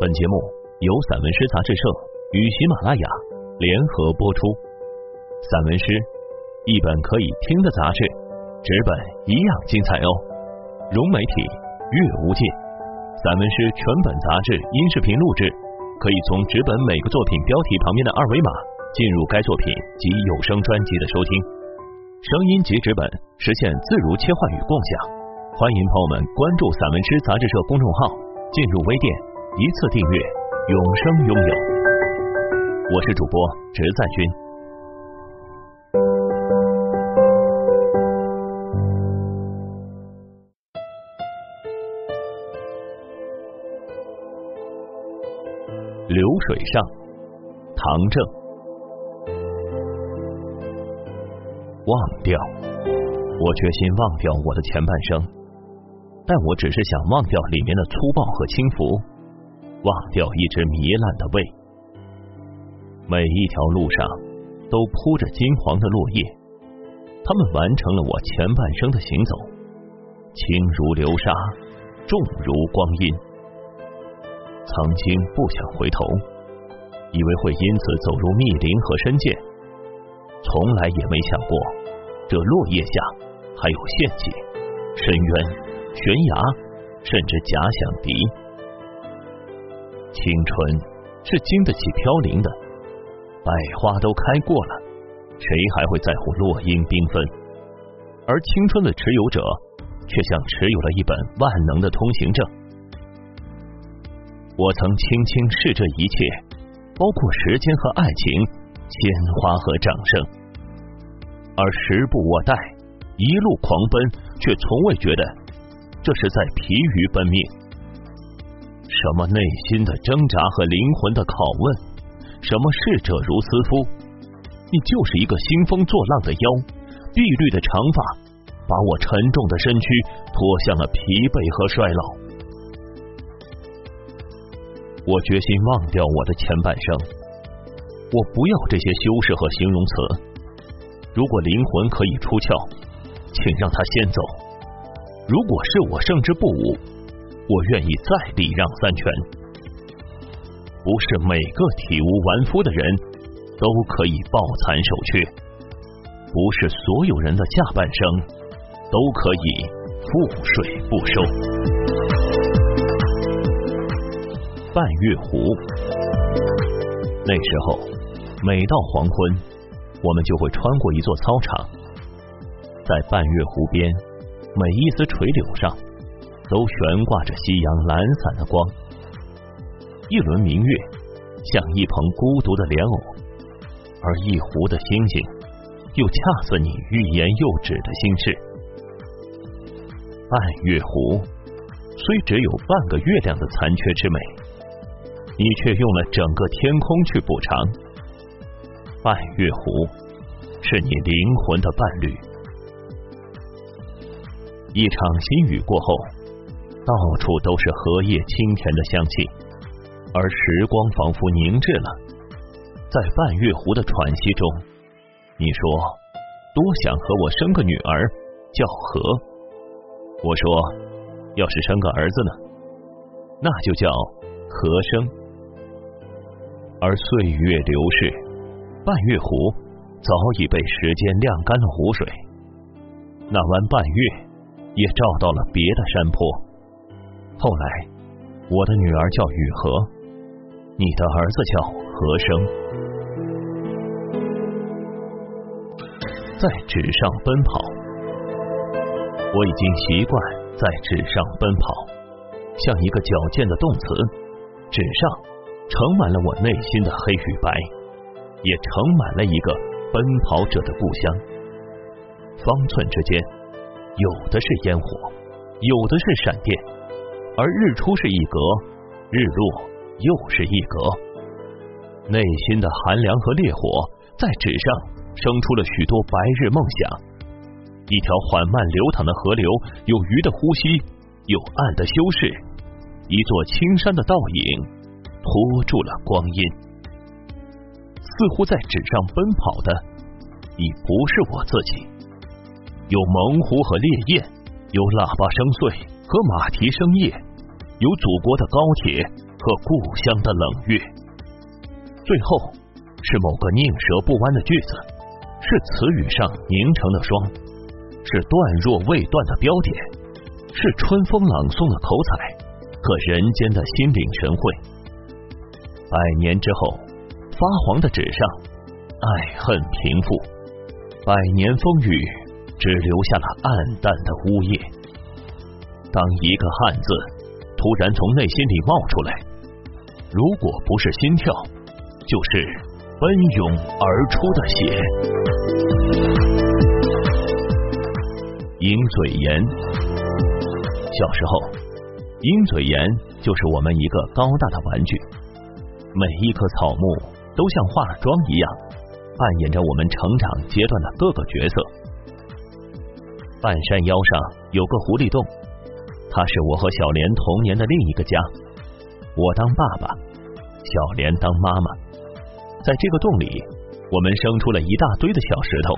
本节目由散文诗杂志社与喜马拉雅联合播出。散文诗，一本可以听的杂志，纸本一样精彩哦。融媒体，阅无界。散文诗全本杂志音视频录制，可以从纸本每个作品标题旁边的二维码进入该作品及有声专辑的收听。声音及纸本实现自如切换与共享。欢迎朋友们关注散文诗杂志社公众号，进入微店。一次订阅，永生拥有。我是主播直在君。流水上，唐正。忘掉，我决心忘掉我的前半生，但我只是想忘掉里面的粗暴和轻浮。忘掉一只糜烂的胃，每一条路上都铺着金黄的落叶，他们完成了我前半生的行走，轻如流沙，重如光阴。曾经不想回头，以为会因此走入密林和深涧，从来也没想过这落叶下还有陷阱、深渊、悬崖，甚至假想敌。青春是经得起飘零的，百花都开过了，谁还会在乎落英缤纷？而青春的持有者，却像持有了一本万能的通行证。我曾轻轻视这一切，包括时间和爱情，鲜花和掌声。而时不我待，一路狂奔，却从未觉得这是在疲于奔命。什么内心的挣扎和灵魂的拷问？什么逝者如斯夫？你就是一个兴风作浪的妖，碧绿的长发把我沉重的身躯拖向了疲惫和衰老。我决心忘掉我的前半生，我不要这些修饰和形容词。如果灵魂可以出窍，请让它先走。如果是我胜之不武。我愿意再礼让三全。不是每个体无完肤的人都可以抱残守缺，不是所有人的下半生都可以覆水不收。半月湖，那时候每到黄昏，我们就会穿过一座操场，在半月湖边每一丝垂柳上。都悬挂着夕阳懒散的光，一轮明月像一捧孤独的莲藕，而一湖的星星又恰似你欲言又止的心事。半月湖虽只有半个月亮的残缺之美，你却用了整个天空去补偿。半月湖是你灵魂的伴侣。一场新雨过后。到处都是荷叶清甜的香气，而时光仿佛凝滞了。在半月湖的喘息中，你说多想和我生个女儿，叫和。我说，要是生个儿子呢，那就叫和生。而岁月流逝，半月湖早已被时间晾干了湖水，那弯半月也照到了别的山坡。后来，我的女儿叫雨禾，你的儿子叫和生。在纸上奔跑，我已经习惯在纸上奔跑，像一个矫健的动词。纸上盛满了我内心的黑与白，也盛满了一个奔跑者的故乡。方寸之间，有的是烟火，有的是闪电。而日出是一格，日落又是一格。内心的寒凉和烈火在纸上生出了许多白日梦想。一条缓慢流淌的河流，有鱼的呼吸，有岸的修饰。一座青山的倒影，拖住了光阴。似乎在纸上奔跑的，已不是我自己。有猛虎和烈焰，有喇叭声碎和马蹄声夜。有祖国的高铁和故乡的冷月。最后是某个宁折不弯的句子，是词语上凝成的霜，是段若未断的标点，是春风朗诵的口彩和人间的心领神会。百年之后，发黄的纸上，爱恨平复，百年风雨只留下了暗淡的呜咽。当一个汉字突然从内心里冒出来，如果不是心跳，就是奔涌而出的血。鹰嘴岩，小时候，鹰嘴岩就是我们一个高大的玩具，每一棵草木都像化了妆一样，扮演着我们成长阶段的各个角色。半山腰上有个狐狸洞。它是我和小莲童年的另一个家，我当爸爸，小莲当妈妈。在这个洞里，我们生出了一大堆的小石头。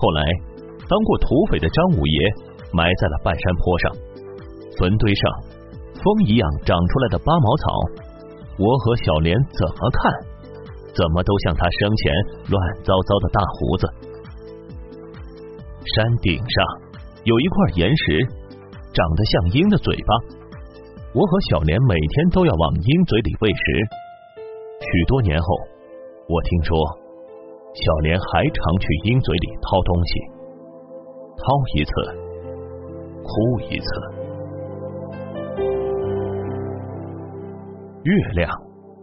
后来，当过土匪的张五爷埋在了半山坡上，坟堆上风一样长出来的八毛草，我和小莲怎么看，怎么都像他生前乱糟糟的大胡子。山顶上有一块岩石。长得像鹰的嘴巴，我和小莲每天都要往鹰嘴里喂食。许多年后，我听说小莲还常去鹰嘴里掏东西，掏一次，哭一次。月亮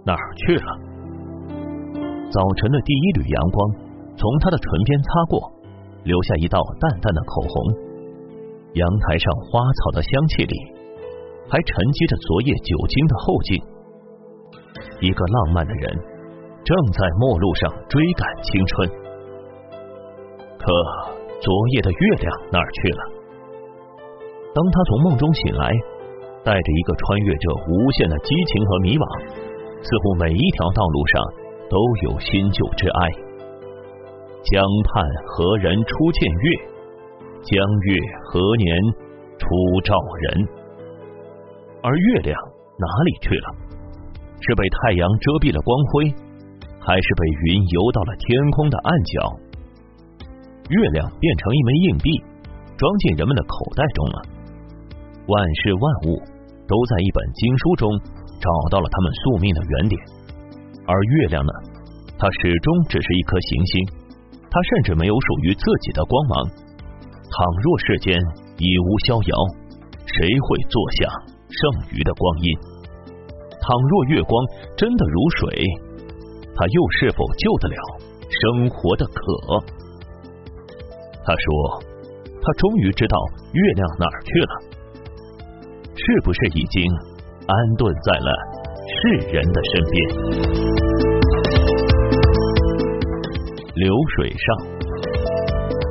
哪儿去了？早晨的第一缕阳光从他的唇边擦过，留下一道淡淡的口红。阳台上花草的香气里，还沉积着昨夜酒精的后劲。一个浪漫的人正在陌路上追赶青春，可昨夜的月亮哪儿去了？当他从梦中醒来，带着一个穿越着无限的激情和迷惘，似乎每一条道路上都有新旧之哀。江畔何人初见月？江月何年初照人？而月亮哪里去了？是被太阳遮蔽了光辉，还是被云游到了天空的暗角？月亮变成一枚硬币，装进人们的口袋中了。万事万物都在一本经书中找到了他们宿命的原点，而月亮呢？它始终只是一颗行星，它甚至没有属于自己的光芒。倘若世间已无逍遥，谁会坐下剩余的光阴？倘若月光真的如水，他又是否救得了生活的渴？他说：“他终于知道月亮哪儿去了，是不是已经安顿在了世人的身边？”流水上，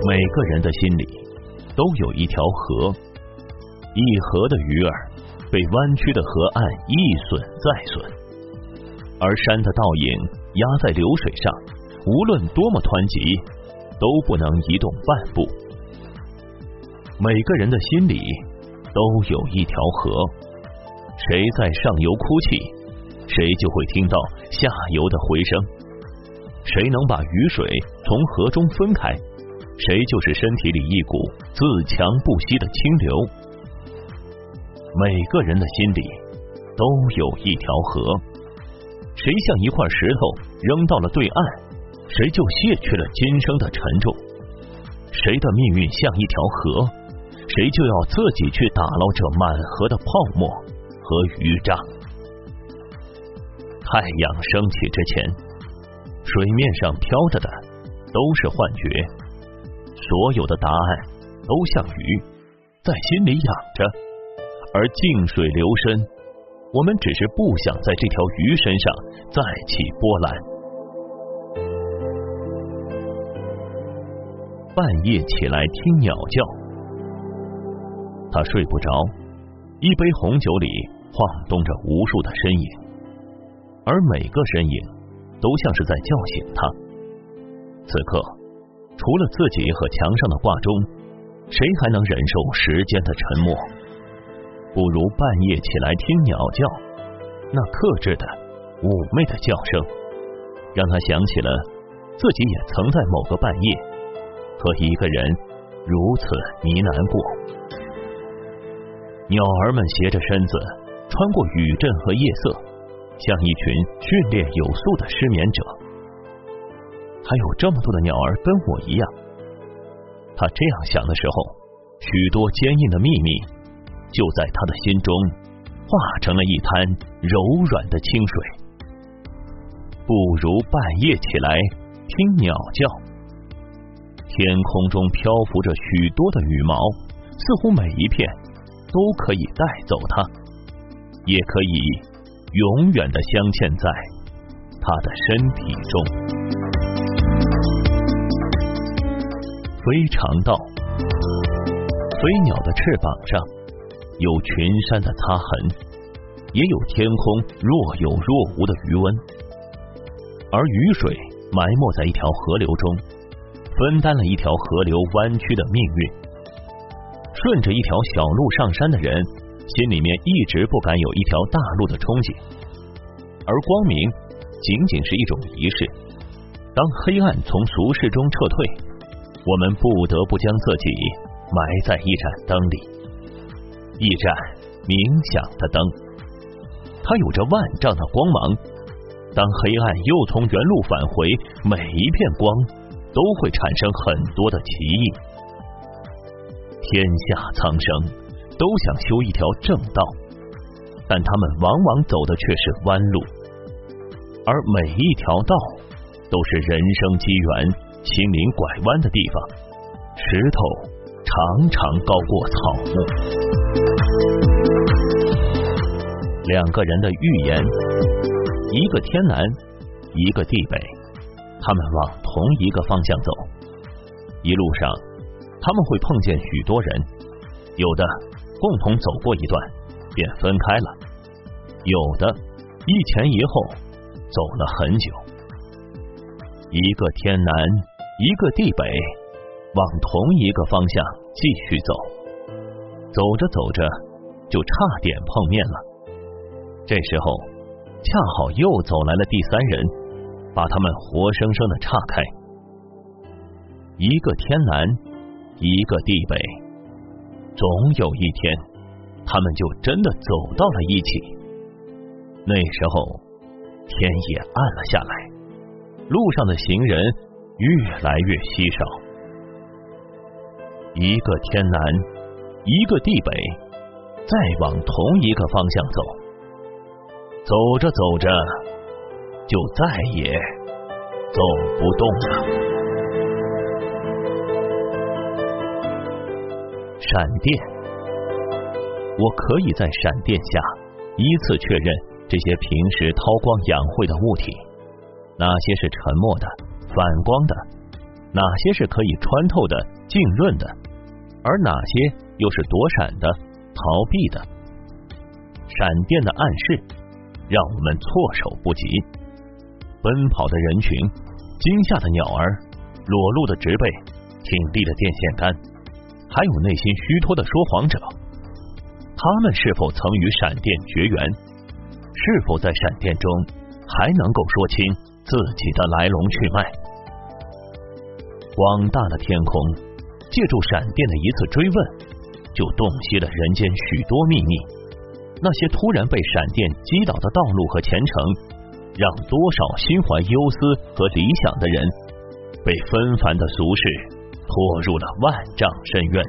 每个人的心里。都有一条河，一河的鱼儿被弯曲的河岸一损再损，而山的倒影压在流水上，无论多么湍急，都不能移动半步。每个人的心里都有一条河，谁在上游哭泣，谁就会听到下游的回声。谁能把雨水从河中分开？谁就是身体里一股自强不息的清流。每个人的心里都有一条河，谁像一块石头扔到了对岸，谁就卸去了今生的沉重。谁的命运像一条河，谁就要自己去打捞这满河的泡沫和鱼渣。太阳升起之前，水面上飘着的都是幻觉。所有的答案都像鱼，在心里养着，而静水流深，我们只是不想在这条鱼身上再起波澜。半夜起来听鸟叫，他睡不着，一杯红酒里晃动着无数的身影，而每个身影都像是在叫醒他。此刻。除了自己和墙上的挂钟，谁还能忍受时间的沉默？不如半夜起来听鸟叫，那克制的、妩媚的叫声，让他想起了自己也曾在某个半夜和一个人如此呢喃过。鸟儿们斜着身子，穿过雨阵和夜色，像一群训练有素的失眠者。还有这么多的鸟儿跟我一样。他这样想的时候，许多坚硬的秘密就在他的心中化成了一滩柔软的清水。不如半夜起来听鸟叫。天空中漂浮着许多的羽毛，似乎每一片都可以带走它，也可以永远的镶嵌在他的身体中。非常道。飞鸟的翅膀上有群山的擦痕，也有天空若有若无的余温，而雨水埋没在一条河流中，分担了一条河流弯曲的命运。顺着一条小路上山的人，心里面一直不敢有一条大路的憧憬。而光明仅仅是一种仪式，当黑暗从俗世中撤退，我们不得不将自己。埋在一盏灯里，一盏冥想的灯，它有着万丈的光芒。当黑暗又从原路返回，每一片光都会产生很多的奇异。天下苍生都想修一条正道，但他们往往走的却是弯路，而每一条道都是人生机缘、心灵拐弯的地方。石头。常常高过草木。两个人的预言，一个天南，一个地北，他们往同一个方向走。一路上，他们会碰见许多人，有的共同走过一段便分开了，有的一前一后走了很久。一个天南，一个地北，往同一个方向。继续走，走着走着就差点碰面了。这时候恰好又走来了第三人，把他们活生生的岔开。一个天南，一个地北，总有一天他们就真的走到了一起。那时候天也暗了下来，路上的行人越来越稀少。一个天南，一个地北，再往同一个方向走，走着走着，就再也走不动了。闪电，我可以在闪电下依次确认这些平时韬光养晦的物体，哪些是沉默的、反光的，哪些是可以穿透的、浸润的。而哪些又是躲闪的、逃避的？闪电的暗示让我们措手不及。奔跑的人群、惊吓的鸟儿、裸露的植被、挺立的电线杆，还有内心虚脱的说谎者，他们是否曾与闪电绝缘？是否在闪电中还能够说清自己的来龙去脉？广大的天空。借助闪电的一次追问，就洞悉了人间许多秘密。那些突然被闪电击倒的道路和前程，让多少心怀忧思和理想的人，被纷繁的俗世拖入了万丈深渊。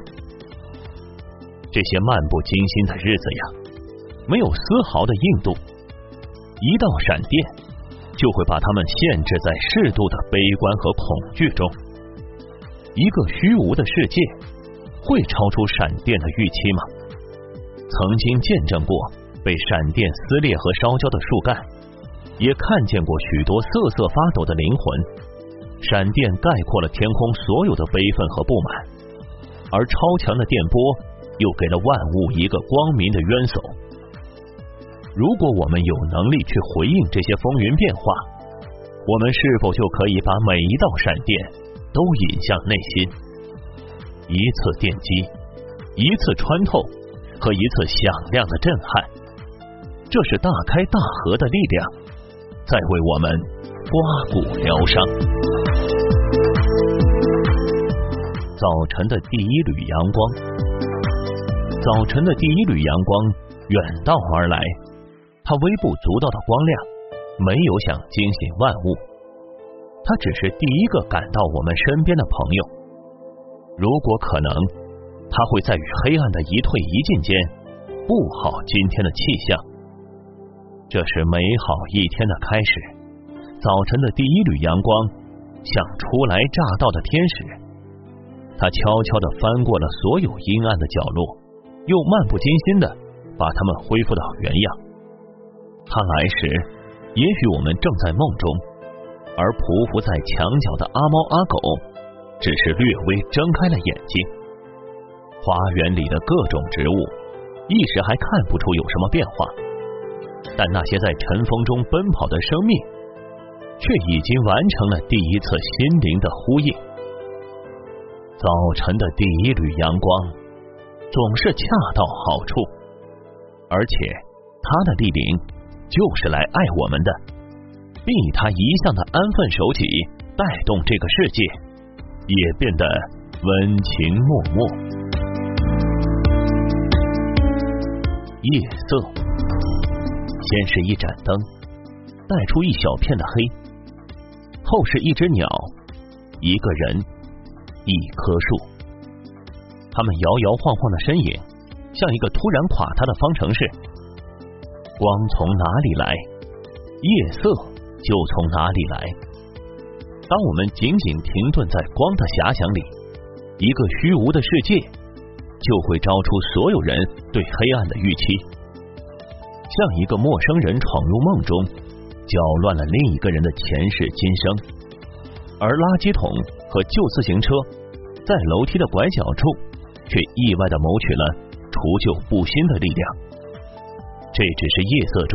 这些漫不经心的日子呀，没有丝毫的硬度。一道闪电，就会把他们限制在适度的悲观和恐惧中。一个虚无的世界会超出闪电的预期吗？曾经见证过被闪电撕裂和烧焦的树干，也看见过许多瑟瑟发抖的灵魂。闪电概括了天空所有的悲愤和不满，而超强的电波又给了万物一个光明的渊薮。如果我们有能力去回应这些风云变化，我们是否就可以把每一道闪电？都引向内心，一次电击，一次穿透，和一次响亮的震撼。这是大开大合的力量，在为我们刮骨疗伤。早晨的第一缕阳光，早晨的第一缕阳光远道而来，它微不足道的光亮，没有想惊醒万物，他只是第一个赶到我们身边的朋友。如果可能，他会在与黑暗的一退一进间，布好今天的气象。这是美好一天的开始。早晨的第一缕阳光，像初来乍到的天使。他悄悄的翻过了所有阴暗的角落，又漫不经心的把它们恢复到原样。他来时，也许我们正在梦中，而匍匐在墙角的阿猫阿狗，只是略微睁开了眼睛。花园里的各种植物，一时还看不出有什么变化。但那些在晨风中奔跑的生命，却已经完成了第一次心灵的呼应。早晨的第一缕阳光，总是恰到好处，而且它的莅临就是来爱我们的，并以他一向的安分守己带动这个世界，也变得温情脉脉。夜色。先是一盏灯，带出一小片的黑；后是一只鸟，一个人，一棵树。他们摇摇晃晃的身影，像一个突然垮塌的方程式。光从哪里来，夜色就从哪里来。当我们仅仅停顿在光的遐想里，一个虚无的世界就会招出所有人对黑暗的预期。像一个陌生人闯入梦中，搅乱了另一个人的前世今生。而垃圾桶和旧自行车在楼梯的拐角处，却意外的谋取了除旧布新的力量。这只是夜色中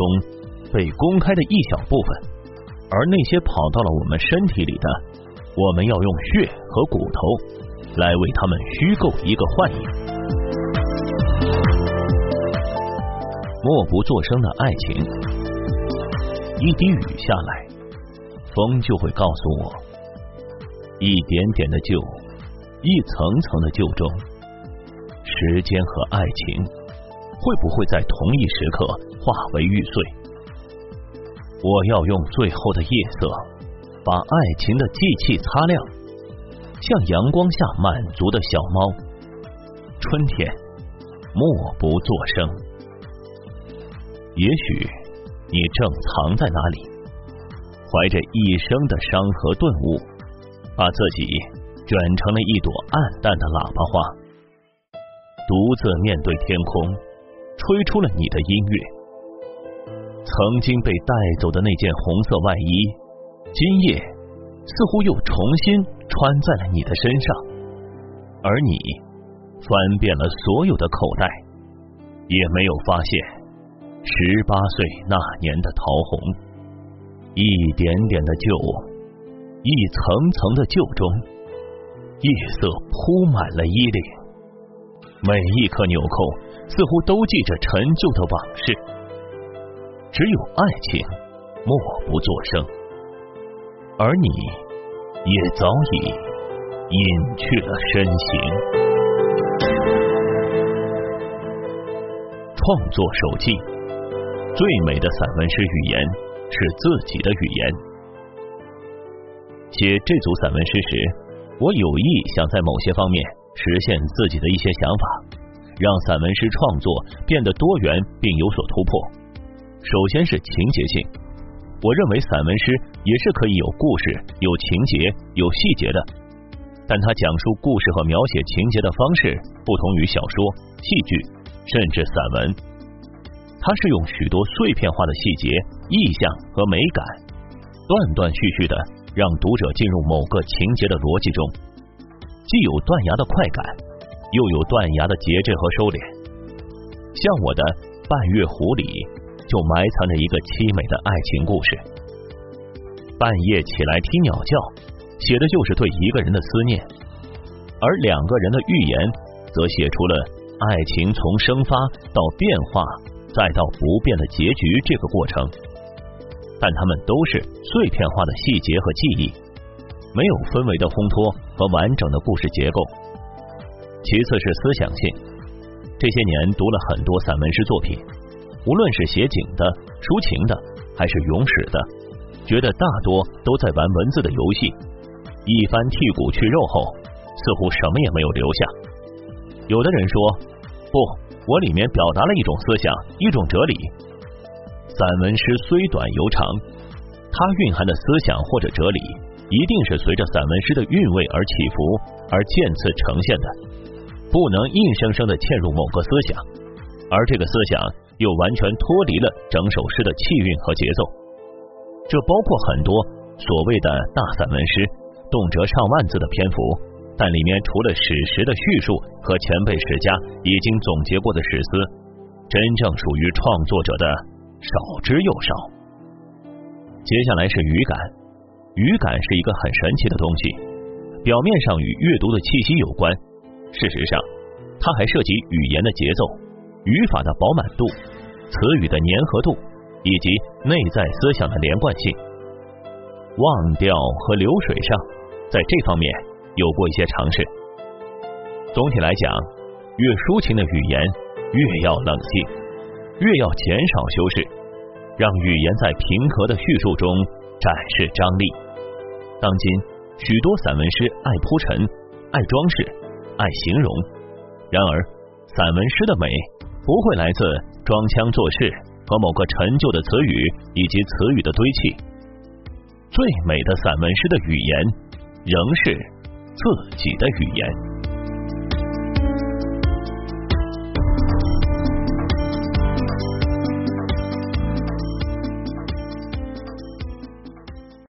被公开的一小部分，而那些跑到了我们身体里的，我们要用血和骨头来为他们虚构一个幻影。默不作声的爱情，一滴雨下来，风就会告诉我，一点点的旧，一层层的旧中，时间和爱情会不会在同一时刻化为玉碎？我要用最后的夜色，把爱情的祭器擦亮，像阳光下满足的小猫。春天，默不作声。也许你正藏在哪里，怀着一生的伤和顿悟，把自己卷成了一朵暗淡的喇叭花，独自面对天空，吹出了你的音乐。曾经被带走的那件红色外衣，今夜似乎又重新穿在了你的身上，而你翻遍了所有的口袋，也没有发现。十八岁那年的桃红，一点点的旧，一层层的旧中，夜色铺满了衣领，每一颗纽扣似乎都记着陈旧的往事，只有爱情默不作声，而你也早已隐去了身形。创作手记。最美的散文诗语言是自己的语言。写这组散文诗时，我有意想在某些方面实现自己的一些想法，让散文诗创作变得多元并有所突破。首先是情节性，我认为散文诗也是可以有故事、有情节、有细节的，但它讲述故事和描写情节的方式不同于小说、戏剧，甚至散文。它是用许多碎片化的细节、意象和美感，断断续续的让读者进入某个情节的逻辑中，既有断崖的快感，又有断崖的节制和收敛。像我的《半月湖》里就埋藏着一个凄美的爱情故事。半夜起来听鸟叫，写的就是对一个人的思念；而两个人的寓言，则写出了爱情从生发到变化，再到不变的结局这个过程，但它们都是碎片化的细节和记忆，没有氛围的烘托和完整的故事结构。其次是思想性，这些年读了很多散文诗作品，无论是写景的、抒情的，还是咏史的，觉得大多都在玩文字的游戏，一番剔骨去肉后，似乎什么也没有留下。有的人说不，我里面表达了一种思想，一种哲理。散文诗虽短犹长，它蕴含的思想或者哲理，一定是随着散文诗的韵味而起伏，而渐次呈现的，不能硬生生的嵌入某个思想，而这个思想又完全脱离了整首诗的气韵和节奏。这包括很多所谓的大散文诗，动辄上万字的篇幅。但里面除了史实的叙述和前辈史家已经总结过的史思，真正属于创作者的少之又少。接下来是语感，语感是一个很神奇的东西，表面上与阅读的气息有关，事实上，它还涉及语言的节奏、语法的饱满度、词语的粘合度以及内在思想的连贯性。忘掉和流水上，在这方面。有过一些尝试。总体来讲，越抒情的语言越要冷静，越要减少修饰，让语言在平和的叙述中展示张力。当今许多散文诗爱铺陈、爱装饰、爱形容，然而散文诗的美不会来自装腔作势和某个陈旧的词语以及词语的堆砌。最美的散文诗的语言仍是。自己的语言。